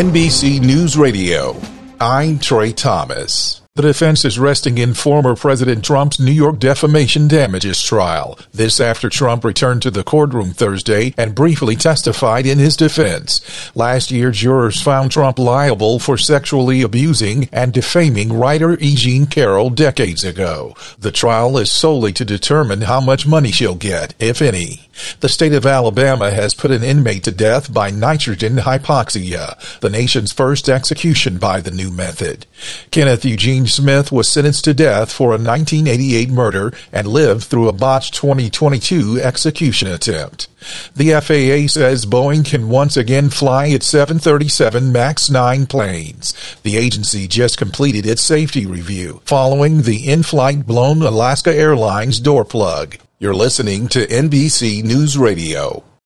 NBC News Radio. I'm Trey Thomas. The defense is resting in former President Trump's New York defamation damages trial. This after Trump returned to the courtroom Thursday and briefly testified in his defense. Last year, jurors found Trump liable for sexually abusing and defaming writer E. Jean Carroll decades ago. The trial is solely to determine how much money she'll get, if any. The state of Alabama has put an inmate to death by nitrogen hypoxia, the nation's first execution by the new method. Kenneth Eugene Smith was sentenced to death for a 1988 murder and lived through a botched 2022 execution attempt. The FAA says Boeing can once again fly its 737 MAX 9 planes. The agency just completed its safety review following the in-flight blown Alaska Airlines door plug. You're listening to NBC News Radio.